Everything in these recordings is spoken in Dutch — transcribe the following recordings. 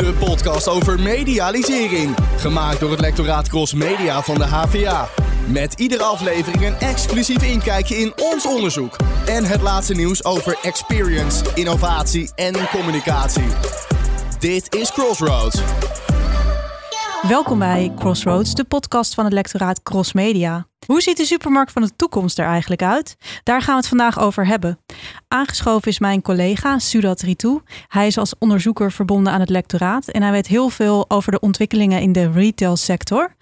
De podcast over medialisering. Gemaakt door het lectoraat Cross Media van de HVA. Met iedere aflevering een exclusief inkijkje in ons onderzoek. En het laatste nieuws over experience, innovatie en communicatie. Dit is Crossroads. Welkom bij Crossroads, de podcast van het lectoraat Cross Media. Hoe ziet de supermarkt van de toekomst er eigenlijk uit? Daar gaan we het vandaag over hebben. Aangeschoven is mijn collega Sudat Ritu. Hij is als onderzoeker verbonden aan het lectoraat en hij weet heel veel over de ontwikkelingen in de retailsector.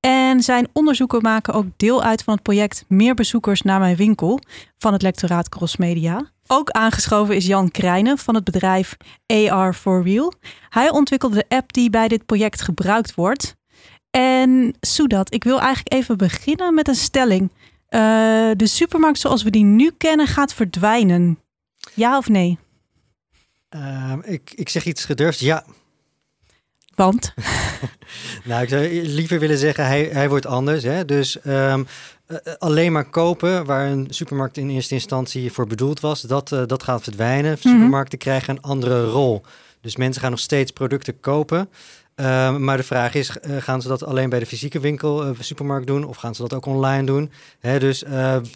En zijn onderzoeken maken ook deel uit van het project Meer bezoekers naar mijn winkel van het lectoraat Cross Media. Ook aangeschoven is Jan Krijnen van het bedrijf AR for Real. Hij ontwikkelde de app die bij dit project gebruikt wordt. En Sudat, ik wil eigenlijk even beginnen met een stelling. Uh, de supermarkt zoals we die nu kennen gaat verdwijnen. Ja of nee? Uh, ik, ik zeg iets gedurfd, ja. Want? nou, ik zou liever willen zeggen, hij, hij wordt anders. Hè? Dus um, uh, alleen maar kopen, waar een supermarkt in eerste instantie voor bedoeld was, dat, uh, dat gaat verdwijnen. Mm -hmm. Supermarkten krijgen een andere rol. Dus mensen gaan nog steeds producten kopen. Uh, maar de vraag is, uh, gaan ze dat alleen bij de fysieke winkel, uh, supermarkt doen of gaan ze dat ook online doen? Hè, dus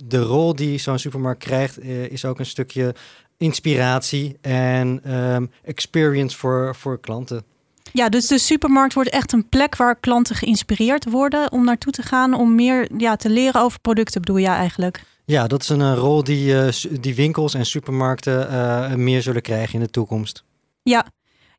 de rol die zo'n supermarkt krijgt is ook een stukje inspiratie en um, experience voor, voor klanten. Ja, dus de supermarkt wordt echt een plek waar klanten geïnspireerd worden om naartoe te gaan, om meer ja, te leren over producten, bedoel je eigenlijk? Ja, dat is een rol die, die winkels en supermarkten meer zullen krijgen in de toekomst. Ja,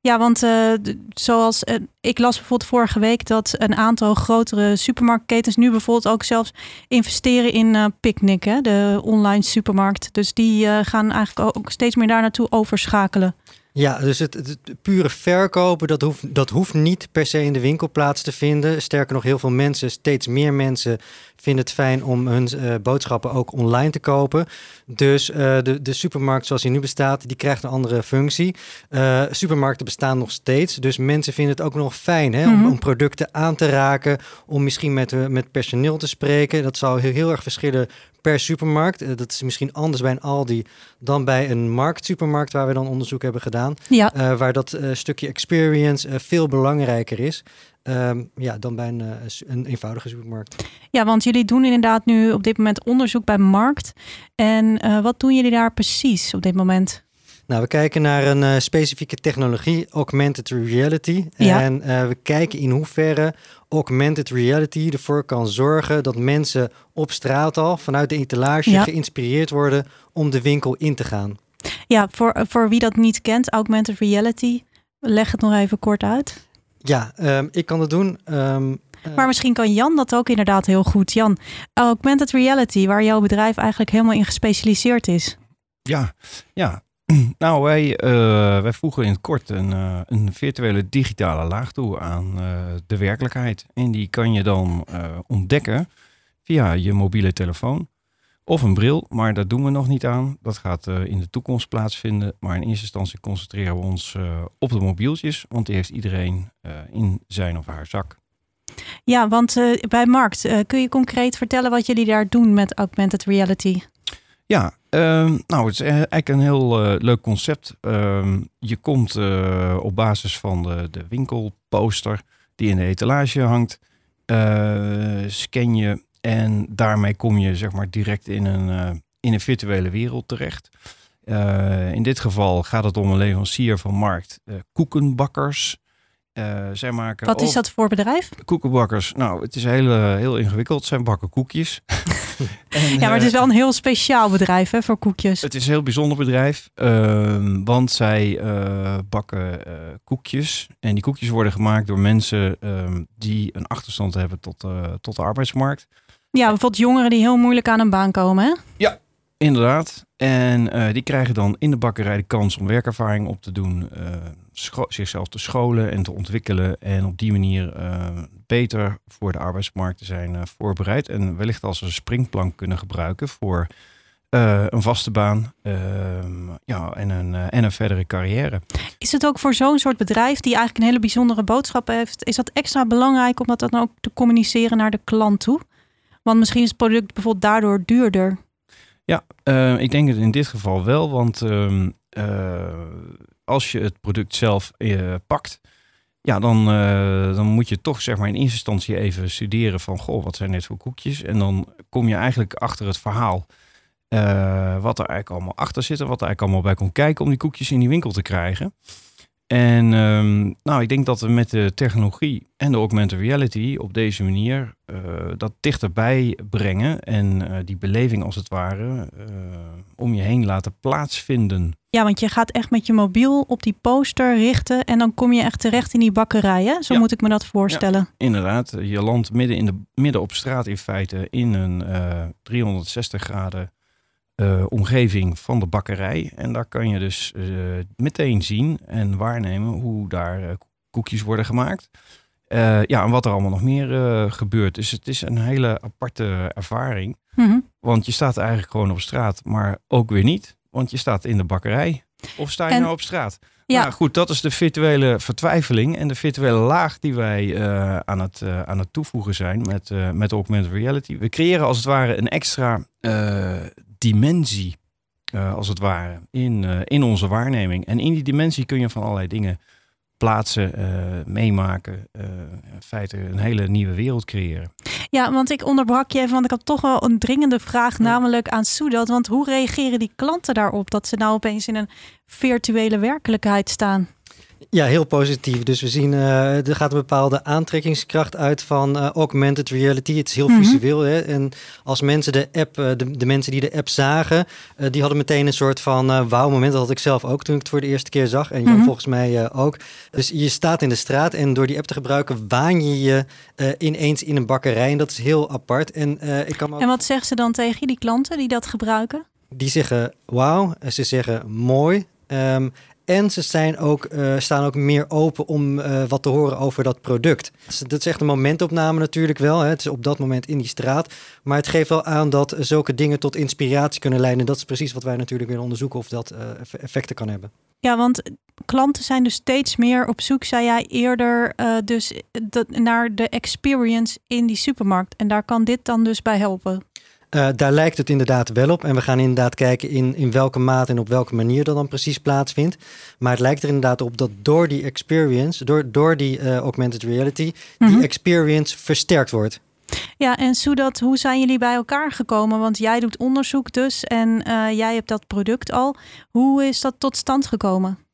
ja, want uh, zoals uh, ik las bijvoorbeeld vorige week dat een aantal grotere supermarktketens nu bijvoorbeeld ook zelfs investeren in uh, Picnic, hè, de online supermarkt. Dus die gaan eigenlijk ook steeds meer daar naartoe overschakelen. Ja, dus het, het, pure verkopen, dat hoeft, dat hoeft niet per se in de winkel plaats te vinden. Sterker nog, heel veel mensen, steeds meer mensen, vinden het fijn om hun uh, boodschappen ook online te kopen. Dus uh, de, de supermarkt zoals die nu bestaat, die krijgt een andere functie. Uh, supermarkten bestaan nog steeds, dus mensen vinden het ook nog fijn hè, om, mm -hmm. om, producten aan te raken, om misschien met, met personeel te spreken. Dat zal heel, heel erg verschillen per supermarkt. dat is misschien anders bij een Aldi dan bij een marktsupermarkt waar we dan onderzoek hebben gedaan. Ja. Uh, waar dat uh, stukje experience uh, veel belangrijker is. Um, ja, dan bij een, een, eenvoudige supermarkt. Ja, want jullie doen inderdaad nu op dit moment onderzoek bij Markt. En wat doen jullie daar precies op dit moment? Nou, we kijken naar een uh, specifieke technologie, augmented reality. Ja. En uh, we kijken in hoeverre augmented reality ervoor kan zorgen dat mensen op straat al vanuit de etalage Ja. geïnspireerd worden om de winkel in te gaan. Ja, voor, voor wie dat niet kent, augmented reality, leg het nog even kort uit. Ja, um, ik kan het doen. Um, Maar misschien kan Jan dat ook inderdaad heel goed. Jan, augmented reality, waar jouw bedrijf eigenlijk helemaal in gespecialiseerd is. Ja, ja. Nou, wij, uh, wij voegen in het kort een, uh, een virtuele digitale laag toe aan uh, de werkelijkheid. En die kan je dan ontdekken via je mobiele telefoon of een bril. Maar dat doen we nog niet aan. Dat gaat in de toekomst plaatsvinden. Maar in eerste instantie concentreren we ons op de mobieltjes. Want die heeft iedereen in zijn of haar zak. Ja, want bij Markt, kun je concreet vertellen wat jullie daar doen met augmented reality? Ja, um, nou, het is eigenlijk een heel uh, leuk concept. Um, je komt uh, op basis van de, de winkelposter die in de etalage hangt, uh, scan je en daarmee kom je zeg maar direct in een, in een virtuele wereld terecht. in dit geval gaat het om een leverancier van markt, koekenbakkers. Uh, zij maken Wat is dat voor bedrijf? Koekenbakkers. Nou, het is heel, heel ingewikkeld. Het zijn bakken koekjes. en, ja, maar het is wel een heel speciaal bedrijf hè, voor koekjes. Het is een heel bijzonder bedrijf, uh, want zij uh, bakken koekjes. En die koekjes worden gemaakt door mensen die een achterstand hebben tot, tot de arbeidsmarkt. Ja, bijvoorbeeld jongeren die heel moeilijk aan een baan komen, hè? Ja, inderdaad. En uh, die krijgen dan in de bakkerij de kans om werkervaring op te doen, uh, zichzelf te scholen en te ontwikkelen. En op die manier uh, beter voor de arbeidsmarkt te zijn voorbereid. En wellicht als een springplank kunnen gebruiken voor een vaste baan ehm, ja, en, een, en een verdere carrière. Is het ook voor zo'n soort bedrijf die eigenlijk een hele bijzondere boodschap heeft, is dat extra belangrijk om dat dan ook te communiceren naar de klant toe? Want misschien is het product bijvoorbeeld daardoor duurder. Ja, ik denk het in dit geval wel, want uh, als je het product zelf uh, pakt, ja, dan, uh, dan moet je toch zeg maar in eerste instantie even studeren van, goh, wat zijn dit voor koekjes? En dan kom je eigenlijk achter het verhaal uh, wat er eigenlijk allemaal achter zit en wat er eigenlijk allemaal bij komt kijken om die koekjes in die winkel te krijgen. En um, nou, ik denk dat we met de technologie en de augmented reality op deze manier dat dichterbij brengen en die beleving als het ware om je heen laten plaatsvinden. Ja, want je gaat echt met je mobiel op die poster richten en dan kom je echt terecht in die bakkerij. Hè? Zo Ja. moet ik me dat voorstellen. Ja, inderdaad, je landt midden, in de, midden op straat in feite in een 360 graden uh, omgeving van de bakkerij. En daar kan je dus uh, meteen zien en waarnemen hoe daar koekjes worden gemaakt. ja, en wat er allemaal nog meer gebeurt. Dus het is een hele aparte ervaring. Mm -hmm. Want je staat eigenlijk gewoon op straat, maar ook weer niet. Want je staat in de bakkerij. Of sta je En- nou op straat? Ja. Nou goed, dat is de virtuele vertwijfeling en de virtuele laag die wij eh, aan, het, eh, aan het toevoegen zijn met, eh, met augmented reality. We creëren als het ware een extra dimensie, als het ware, in, in onze waarneming. En in die dimensie kun je van allerlei dingen plaatsen, eh, meemaken, eh, in feite een hele nieuwe wereld creëren. Ja, want ik onderbrak je even, want ik had toch wel een dringende vraag, namelijk aan Soedat. Want hoe reageren die klanten daarop dat ze nou opeens in een virtuele werkelijkheid staan? Ja, heel positief. Dus we zien, uh, er gaat een bepaalde aantrekkingskracht uit van uh, augmented reality. Het is heel Mhm. visueel. Hè? En als mensen de app, uh, de, de mensen die de app zagen, die hadden meteen een soort van wauw moment. Dat had ik zelf ook toen ik het voor de eerste keer zag. En Jan Mhm. volgens mij ook. Dus je staat in de straat en door die app te gebruiken waan je je ineens in een bakkerij. En dat is heel apart. En, ik kan ook... En wat zeggen ze dan tegen die klanten die dat gebruiken? die zeggen wauw, ze zeggen mooi. Um, en ze zijn ook, uh, staan ook meer open om uh, wat te horen over dat product. Dus dat is echt een momentopname natuurlijk wel. Hè. Het is op dat moment in die straat. Maar het geeft wel aan dat zulke dingen tot inspiratie kunnen leiden. En dat is precies wat wij natuurlijk willen onderzoeken of dat uh, effecten kan hebben. Ja, want klanten zijn dus steeds meer op zoek, zei jij eerder, dus naar de experience in die supermarkt. En daar kan dit dan dus bij helpen. Uh, daar lijkt het inderdaad wel op. En we gaan inderdaad kijken in, in welke mate en op welke manier dat dan precies plaatsvindt. Maar het lijkt er inderdaad op dat door die experience, door, door die uh, augmented reality, mm -hmm. die experience versterkt wordt. Ja, en Soedat, hoe zijn jullie bij elkaar gekomen? Want jij doet onderzoek dus en uh, jij hebt dat product al. Hoe is dat tot stand gekomen?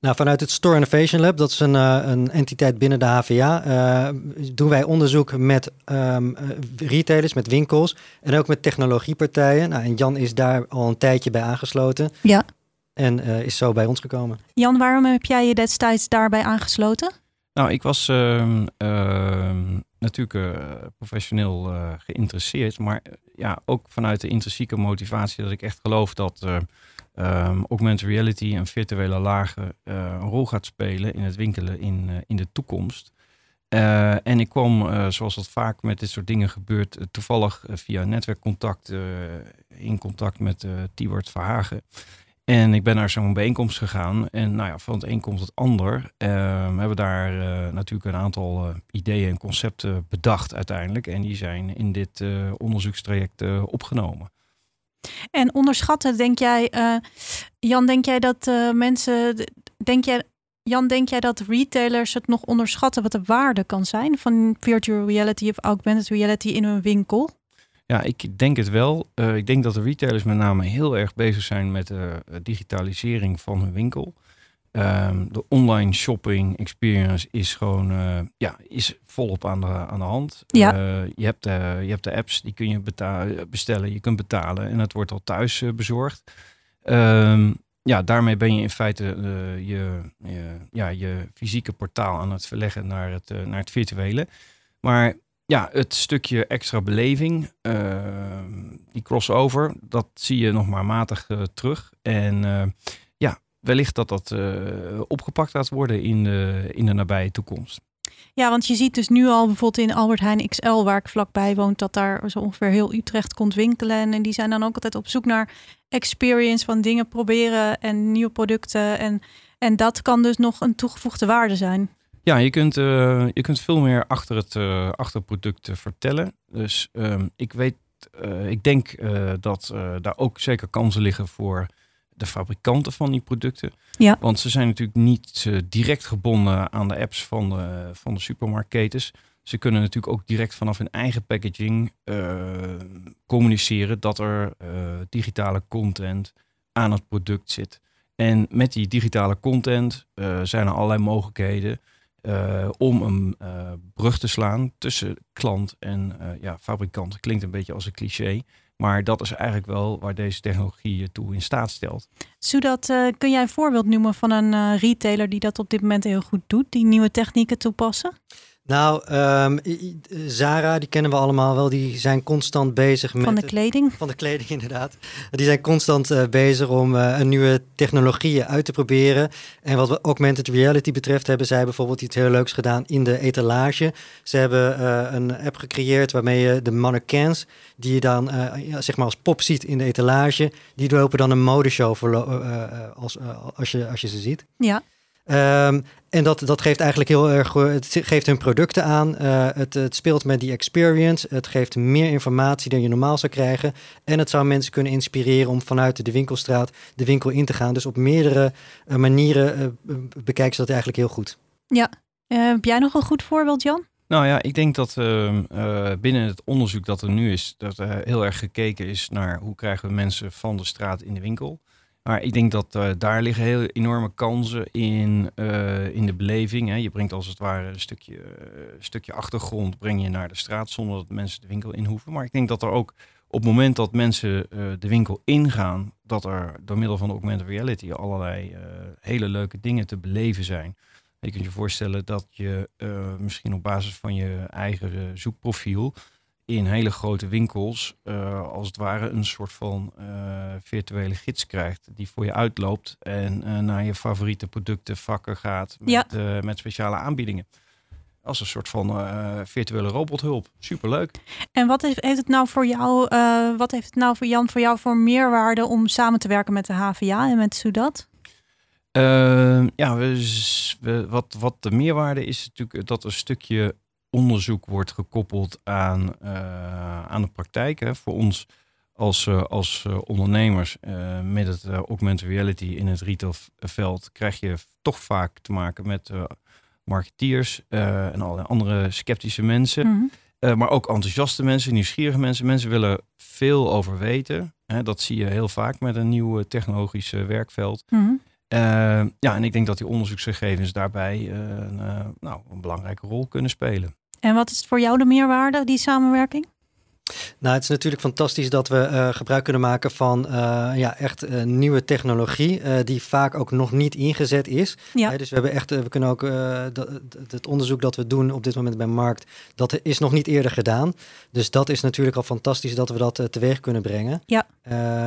Nou, vanuit het Store Innovation Lab, dat is een, uh, een entiteit binnen de HVA, uh, doen wij onderzoek met um, retailers, met winkels en ook met technologiepartijen. Nou, en Jan is daar al een tijdje bij aangesloten. Ja. En uh, is zo bij ons gekomen. Jan, waarom heb jij je destijds daarbij aangesloten? Nou, ik was uh, natuurlijk uh, professioneel uh, geïnteresseerd, maar ja, ook vanuit de intrinsieke motivatie dat ik echt geloof dat um, augmented reality en virtuele lagen uh, een rol gaat spelen in het winkelen in, uh, in de toekomst. Uh, en ik kwam, zoals dat vaak met dit soort dingen gebeurt, toevallig via netwerkcontact in contact met Tibert Verhagen. En ik ben naar zo'n bijeenkomst gegaan. En nou ja, van het een komt het ander. Uh, we hebben daar uh, natuurlijk een aantal uh, ideeën en concepten bedacht uiteindelijk. En die zijn in dit onderzoekstraject opgenomen. En onderschatten, denk jij, Jan, denk jij dat mensen, denk jij, Jan, denk jij dat retailers het nog onderschatten wat de waarde kan zijn van virtual reality of augmented reality in hun winkel? Ja, ik denk het wel. Uh, ik denk dat de retailers met name heel erg bezig zijn met de digitalisering van hun winkel. Um, de online shopping experience is gewoon uh, ja, is volop aan de, aan de hand. Ja. je, hebt, je hebt de apps, die kun je bestellen, je kunt betalen en het wordt al thuis bezorgd. Um, ja, daarmee ben je in feite je, je, ja, je fysieke portaal aan het verleggen naar het, naar het virtuele. Maar ja, het stukje extra beleving, uh, die crossover, dat zie je nog maar matig uh, terug. En uh, wellicht dat dat opgepakt gaat worden in de, in de nabije toekomst. Ja, want je ziet dus nu al bijvoorbeeld in Albert Heijn XL, waar ik vlakbij woon, dat daar zo ongeveer heel Utrecht komt winkelen. En die zijn dan ook altijd op zoek naar experience van dingen proberen en nieuwe producten. En, en dat kan dus nog een toegevoegde waarde zijn. Ja, je kunt, uh, je kunt veel meer achter het, uh, achter het product uh, vertellen. Dus um, ik weet, ik denk dat daar ook zeker kansen liggen voor de fabrikanten van die producten. Ja. Want ze zijn natuurlijk niet uh, direct gebonden aan de apps van de, van de supermarktketens. Ze kunnen natuurlijk ook direct vanaf hun eigen packaging uh, communiceren dat er uh, digitale content aan het product zit. En met die digitale content zijn er allerlei mogelijkheden om een brug te slaan tussen klant en ja, fabrikant. Klinkt een beetje als een cliché, maar dat is eigenlijk wel waar deze technologie je toe in staat stelt. Zodat, kun jij een voorbeeld noemen van een retailer die dat op dit moment heel goed doet, die nieuwe technieken toepassen? Nou, um, Zara, die kennen we allemaal wel. Die zijn constant bezig met... Van de kleding? Van de kleding, inderdaad. Die zijn constant uh, bezig om uh, een nieuwe technologieën uit te proberen. En wat augmented reality betreft hebben zij bijvoorbeeld iets heel leuks gedaan in de etalage. Ze hebben uh, een app gecreëerd waarmee je de mannequins, die je dan ja, zeg maar als pop ziet in de etalage, die lopen dan een modeshow voor, als, als, je, als je ze ziet. Ja. Um, en dat, dat geeft eigenlijk heel erg, het geeft hun producten aan. Uh, het, het speelt met die experience. Het geeft meer informatie dan je normaal zou krijgen. En het zou mensen kunnen inspireren om vanuit de winkelstraat de winkel in te gaan. Dus op meerdere uh, manieren uh, bekijken ze dat eigenlijk heel goed. Ja, heb jij nog een goed voorbeeld, Jan? Nou ja, ik denk dat uh, binnen het onderzoek dat er nu is, dat er heel erg gekeken is naar hoe krijgen we mensen van de straat in de winkel. Maar ik denk dat uh, daar liggen heel enorme kansen in, uh, in de beleving. Hè. Je brengt als het ware een stukje, uh, stukje achtergrond breng je naar de straat zonder dat mensen de winkel in hoeven. Maar ik denk dat er ook op het moment dat mensen de winkel ingaan, dat er door middel van augmented reality allerlei hele leuke dingen te beleven zijn. Je kunt je voorstellen dat je misschien op basis van je eigen zoekprofiel in hele grote winkels uh, als het ware een soort van uh, virtuele gids krijgt die voor je uitloopt en uh, naar je favoriete producten vakken gaat met, ja. met speciale aanbiedingen. Als een soort van virtuele robothulp. Superleuk. En wat heeft, heeft het nou voor jou, wat heeft het nou voor Jan voor jou voor meerwaarde om samen te werken met de HVA en met Sudat? Ehm, ja, we, we, wat, wat de meerwaarde is natuurlijk dat een stukje onderzoek wordt gekoppeld aan, uh, aan de praktijk. Hè. Voor ons als, uh, als uh, ondernemers met het augmented reality in het retailveld krijg je toch vaak te maken met marketeers en alle andere sceptische mensen. Mhm. Maar ook enthousiaste mensen, nieuwsgierige mensen. Mensen willen veel over weten. Hè. Dat zie je heel vaak met een nieuw technologisch werkveld. Mm-hmm. ja, en ik denk dat die onderzoeksgegevens daarbij nou, een belangrijke rol kunnen spelen. En wat is voor jou de meerwaarde, die samenwerking? Nou, het is natuurlijk fantastisch dat we uh, gebruik kunnen maken van uh, ja, echt uh, nieuwe technologie, die vaak ook nog niet ingezet is. Ja. dus we hebben echt, we kunnen ook dat, het onderzoek dat we doen op dit moment bij Markt, dat is nog niet eerder gedaan. Dus dat is natuurlijk al fantastisch dat we dat teweeg kunnen brengen. Ja.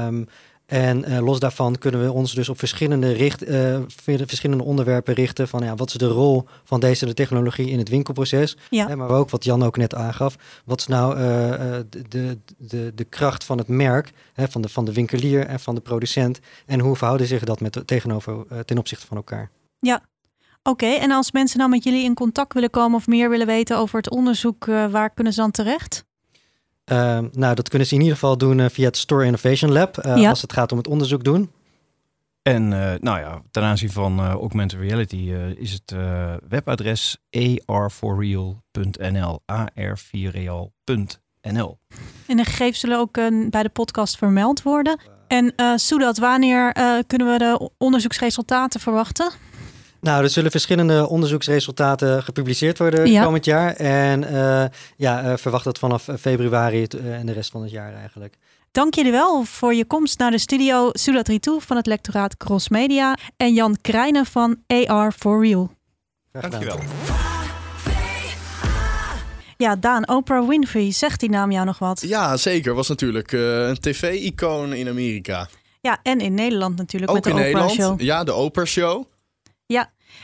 Um, en uh, los daarvan kunnen we ons dus op verschillende, richt, uh, verschillende onderwerpen richten. Van ja, wat is de rol van deze de technologie in het winkelproces? Ja. Hè, maar ook wat Jan ook net aangaf. Wat is nou uh, de, de, de, de kracht van het merk, hè, van, de, van de winkelier en van de producent? En hoe verhouden zich dat met, tegenover, ten opzichte van elkaar? Ja, Oké, okay, en als mensen nou met jullie in contact willen komen of meer willen weten over het onderzoek, waar kunnen ze dan terecht? Uh, nou, dat kunnen ze in ieder geval doen uh, via het Store Innovation Lab, uh, ja. als het gaat om het onderzoek doen. En nou ja, ten aanzien van augmented reality is het webadres ar4real.nl, ar4real.nl. En de gegevens zullen ook bij de podcast vermeld worden. En Soedat, wanneer kunnen we de onderzoeksresultaten verwachten? Nou, er zullen verschillende onderzoeksresultaten gepubliceerd worden ja. komend jaar. En uh, ja, uh, verwacht dat vanaf februari uh, en de rest van het jaar eigenlijk. Dank jullie wel voor je komst naar de studio Sudat Ritu van het lectoraat Cross Media en Jan Krijnen van AR for Real. Dankjewel. Ja, Daan, Oprah Winfrey, zegt die naam jou nog wat? Ja, zeker. Was natuurlijk uh, een tv-icoon in Amerika. Ja, en in Nederland natuurlijk Ook met de in Oprah Nederland. Show. Ja, de Oprah Show.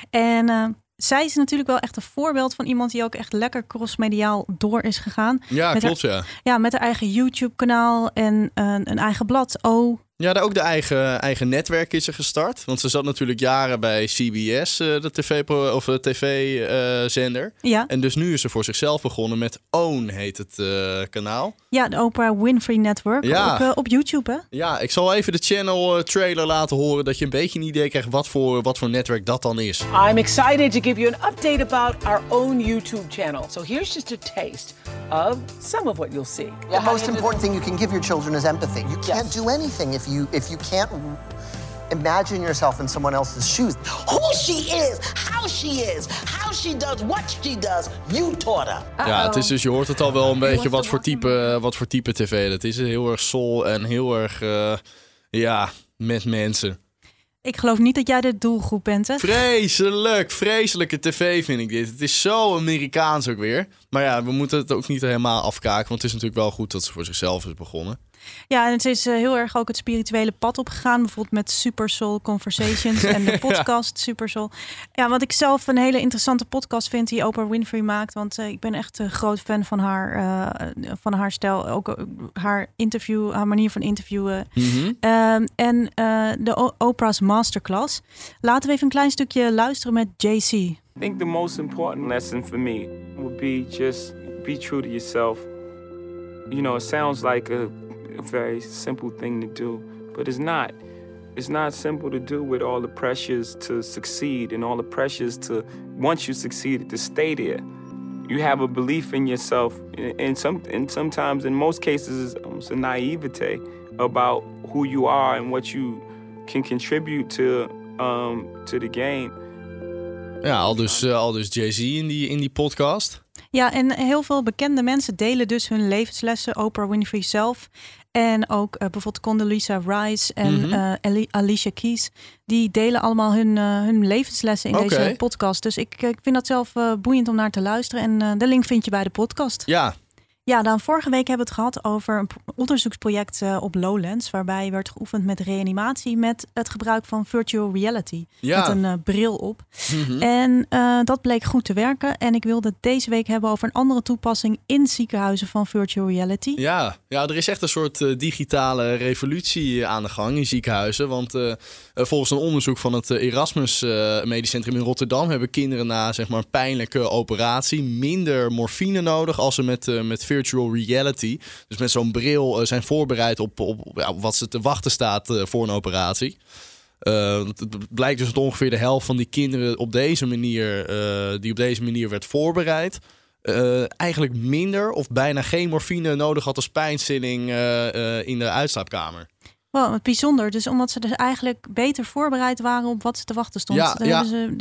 En uh, zij is natuurlijk wel echt een voorbeeld van iemand die ook echt lekker crossmediaal door is gegaan. Ja, met klopt haar, ja. Ja, met haar eigen YouTube-kanaal en uh, een eigen blad, O. Ja, daar ook de eigen, eigen netwerk is er gestart. Want ze zat natuurlijk jaren bij CBS, uh, de tv-zender. Of de TV, zender Ja. En dus nu is ze voor zichzelf begonnen met Own, heet het uh, kanaal. Ja, de Oprah Winfrey Network. Ja. Ook, uh, op YouTube, hè? Ja, ik zal even de channel trailer laten horen... dat je een beetje een idee krijgt wat voor, wat voor netwerk dat dan is. I'm excited to give you an update about our own YouTube channel. So here's just a taste of some of what you'll see. The most important thing you can give your children is empathy. You can't Yes. do anything if you if you can't imagine yourself in someone else's shoes. who she is, how she is, how she does what she does. You taught her. Ja, het is dus, je hoort het al wel een beetje wat voor type, wat voor type tv dat is. Heel erg soul en heel erg, uh, ja, met mensen. Ik geloof niet dat jij de doelgroep bent, hè? Vreselijk, vreselijke tv vind ik dit. Het is zo Amerikaans ook weer. Maar ja, we moeten het ook niet helemaal afkaken. Want het is natuurlijk wel goed dat ze voor zichzelf is begonnen. Ja, en het is uh, heel erg ook het spirituele pad opgegaan. Bijvoorbeeld met Super Soul Conversations en de podcast Super Soul. Ja, wat ik zelf een hele interessante podcast vind die Oprah Winfrey maakt. Want uh, ik ben echt een groot fan van haar, uh, van haar stijl. Ook haar interview, haar manier van interviewen. Mm -hmm. en de Oprah's Masterclass. Laten we even een klein stukje luisteren met JC. I think the most important lesson for me would be just be true to yourself. You know, it sounds like a a very simple thing to do, but it's not. It's not simple to do with all the pressures to succeed and all the pressures to, once you succeed, to stay there. You have a belief in yourself, and some, and sometimes, in most cases, it's almost a naivete about who you are and what you can contribute to um, to the game. Ja, al dus, uh, al dus Jay-Z in die, in die podcast. Ja, en heel veel bekende mensen delen dus hun levenslessen. Oprah Winfrey zelf. En ook uh, bijvoorbeeld Condoleezza Rice en Mhm. mm -hmm. uh, Alicia Keys. Die delen allemaal hun, uh, hun levenslessen in deze podcast. Dus ik, ik vind dat zelf boeiend om naar te luisteren. En de link vind je bij de podcast. Ja, Ja, dan vorige week hebben we het gehad over een onderzoeksproject uh, op Lowlands. Waarbij werd geoefend met reanimatie met het gebruik van virtual reality. Ja. Met een uh, bril op. Mhm. En uh, dat bleek goed te werken. En ik wilde het deze week hebben over een andere toepassing in ziekenhuizen van virtual reality. Ja, ja er is echt een soort uh, digitale revolutie aan de gang in ziekenhuizen. Want volgens een onderzoek van het Erasmus Medisch Centrum in Rotterdam hebben kinderen na zeg maar, een pijnlijke operatie minder morfine nodig als ze met, met virtual reality, dus met zo'n bril, zijn voorbereid op, op, wat ze te wachten staat voor een operatie. Het blijkt dus dat ongeveer de helft van die kinderen op deze manier, die op deze manier werd voorbereid, eigenlijk minder of bijna geen morfine nodig had als pijnstilling in de uitslaapkamer. Wow, wat bijzonder. Dus omdat ze dus eigenlijk beter voorbereid waren op wat ze te wachten stond, ja, ja. Ze,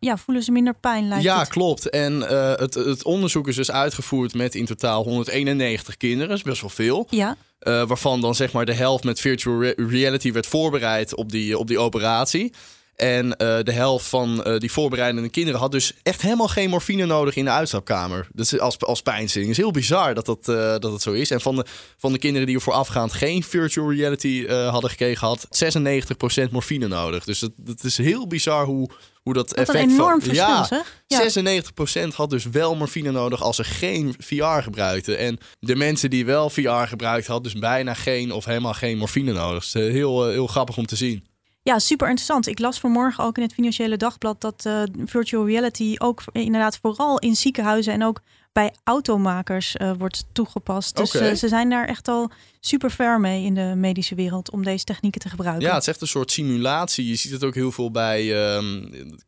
ja, voelen ze minder pijn. Lijkt ja, het. klopt. En uh, het, het onderzoek is dus uitgevoerd met in totaal 191 kinderen. Dat is best wel veel. Ja. Uh, waarvan dan zeg maar de helft met virtual re reality werd voorbereid op die, op die operatie. En uh, de helft van uh, die voorbereidende kinderen had dus echt helemaal geen morfine nodig in de uitstapkamer. Dus als, als pijnstilling. Het is heel bizar dat dat, uh, dat het zo is. En van de, van de kinderen die er voorafgaand geen virtual reality hadden gekregen, had 96% morfine nodig. Dus dat, dat is heel bizar hoe, hoe dat, dat effect een enorm van, verschil, ja? Ja. 96% had dus wel morfine nodig als ze geen VR gebruikten. En de mensen die wel VR gebruikt hadden, dus bijna geen of helemaal geen morfine nodig. Dus heel, heel grappig om te zien. Ja, super interessant. Ik las vanmorgen ook in het Financiële Dagblad dat uh, virtual reality ook inderdaad vooral in ziekenhuizen en ook bij automakers uh, wordt toegepast. Dus okay. uh, ze zijn daar echt al super ver mee in de medische wereld om deze technieken te gebruiken. Ja, het is echt een soort simulatie. Je ziet het ook heel veel bij. Um, ik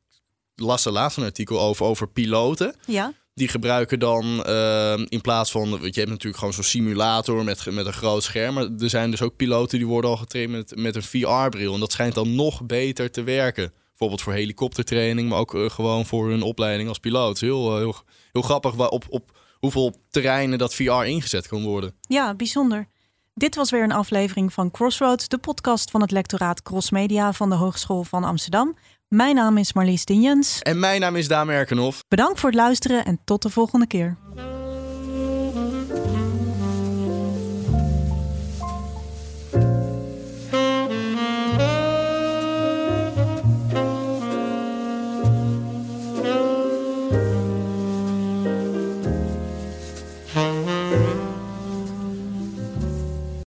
las er laatst een artikel over, over piloten. Ja. Die gebruiken dan uh, in plaats van. Je hebt natuurlijk gewoon zo'n simulator met, met een groot scherm. Maar er zijn dus ook piloten die worden al getraind met, met een VR-bril. En dat schijnt dan nog beter te werken. Bijvoorbeeld voor helikoptertraining, maar ook uh, gewoon voor hun opleiding als piloot. Heel, uh, heel, heel grappig op, op hoeveel terreinen dat VR ingezet kan worden. Ja, bijzonder. Dit was weer een aflevering van Crossroads, de podcast van het lectoraat Crossmedia van de Hogeschool van Amsterdam. Mijn naam is Marlies Dinjens. En mijn naam is Daan Erkenhoff. Bedankt voor het luisteren en tot de volgende keer.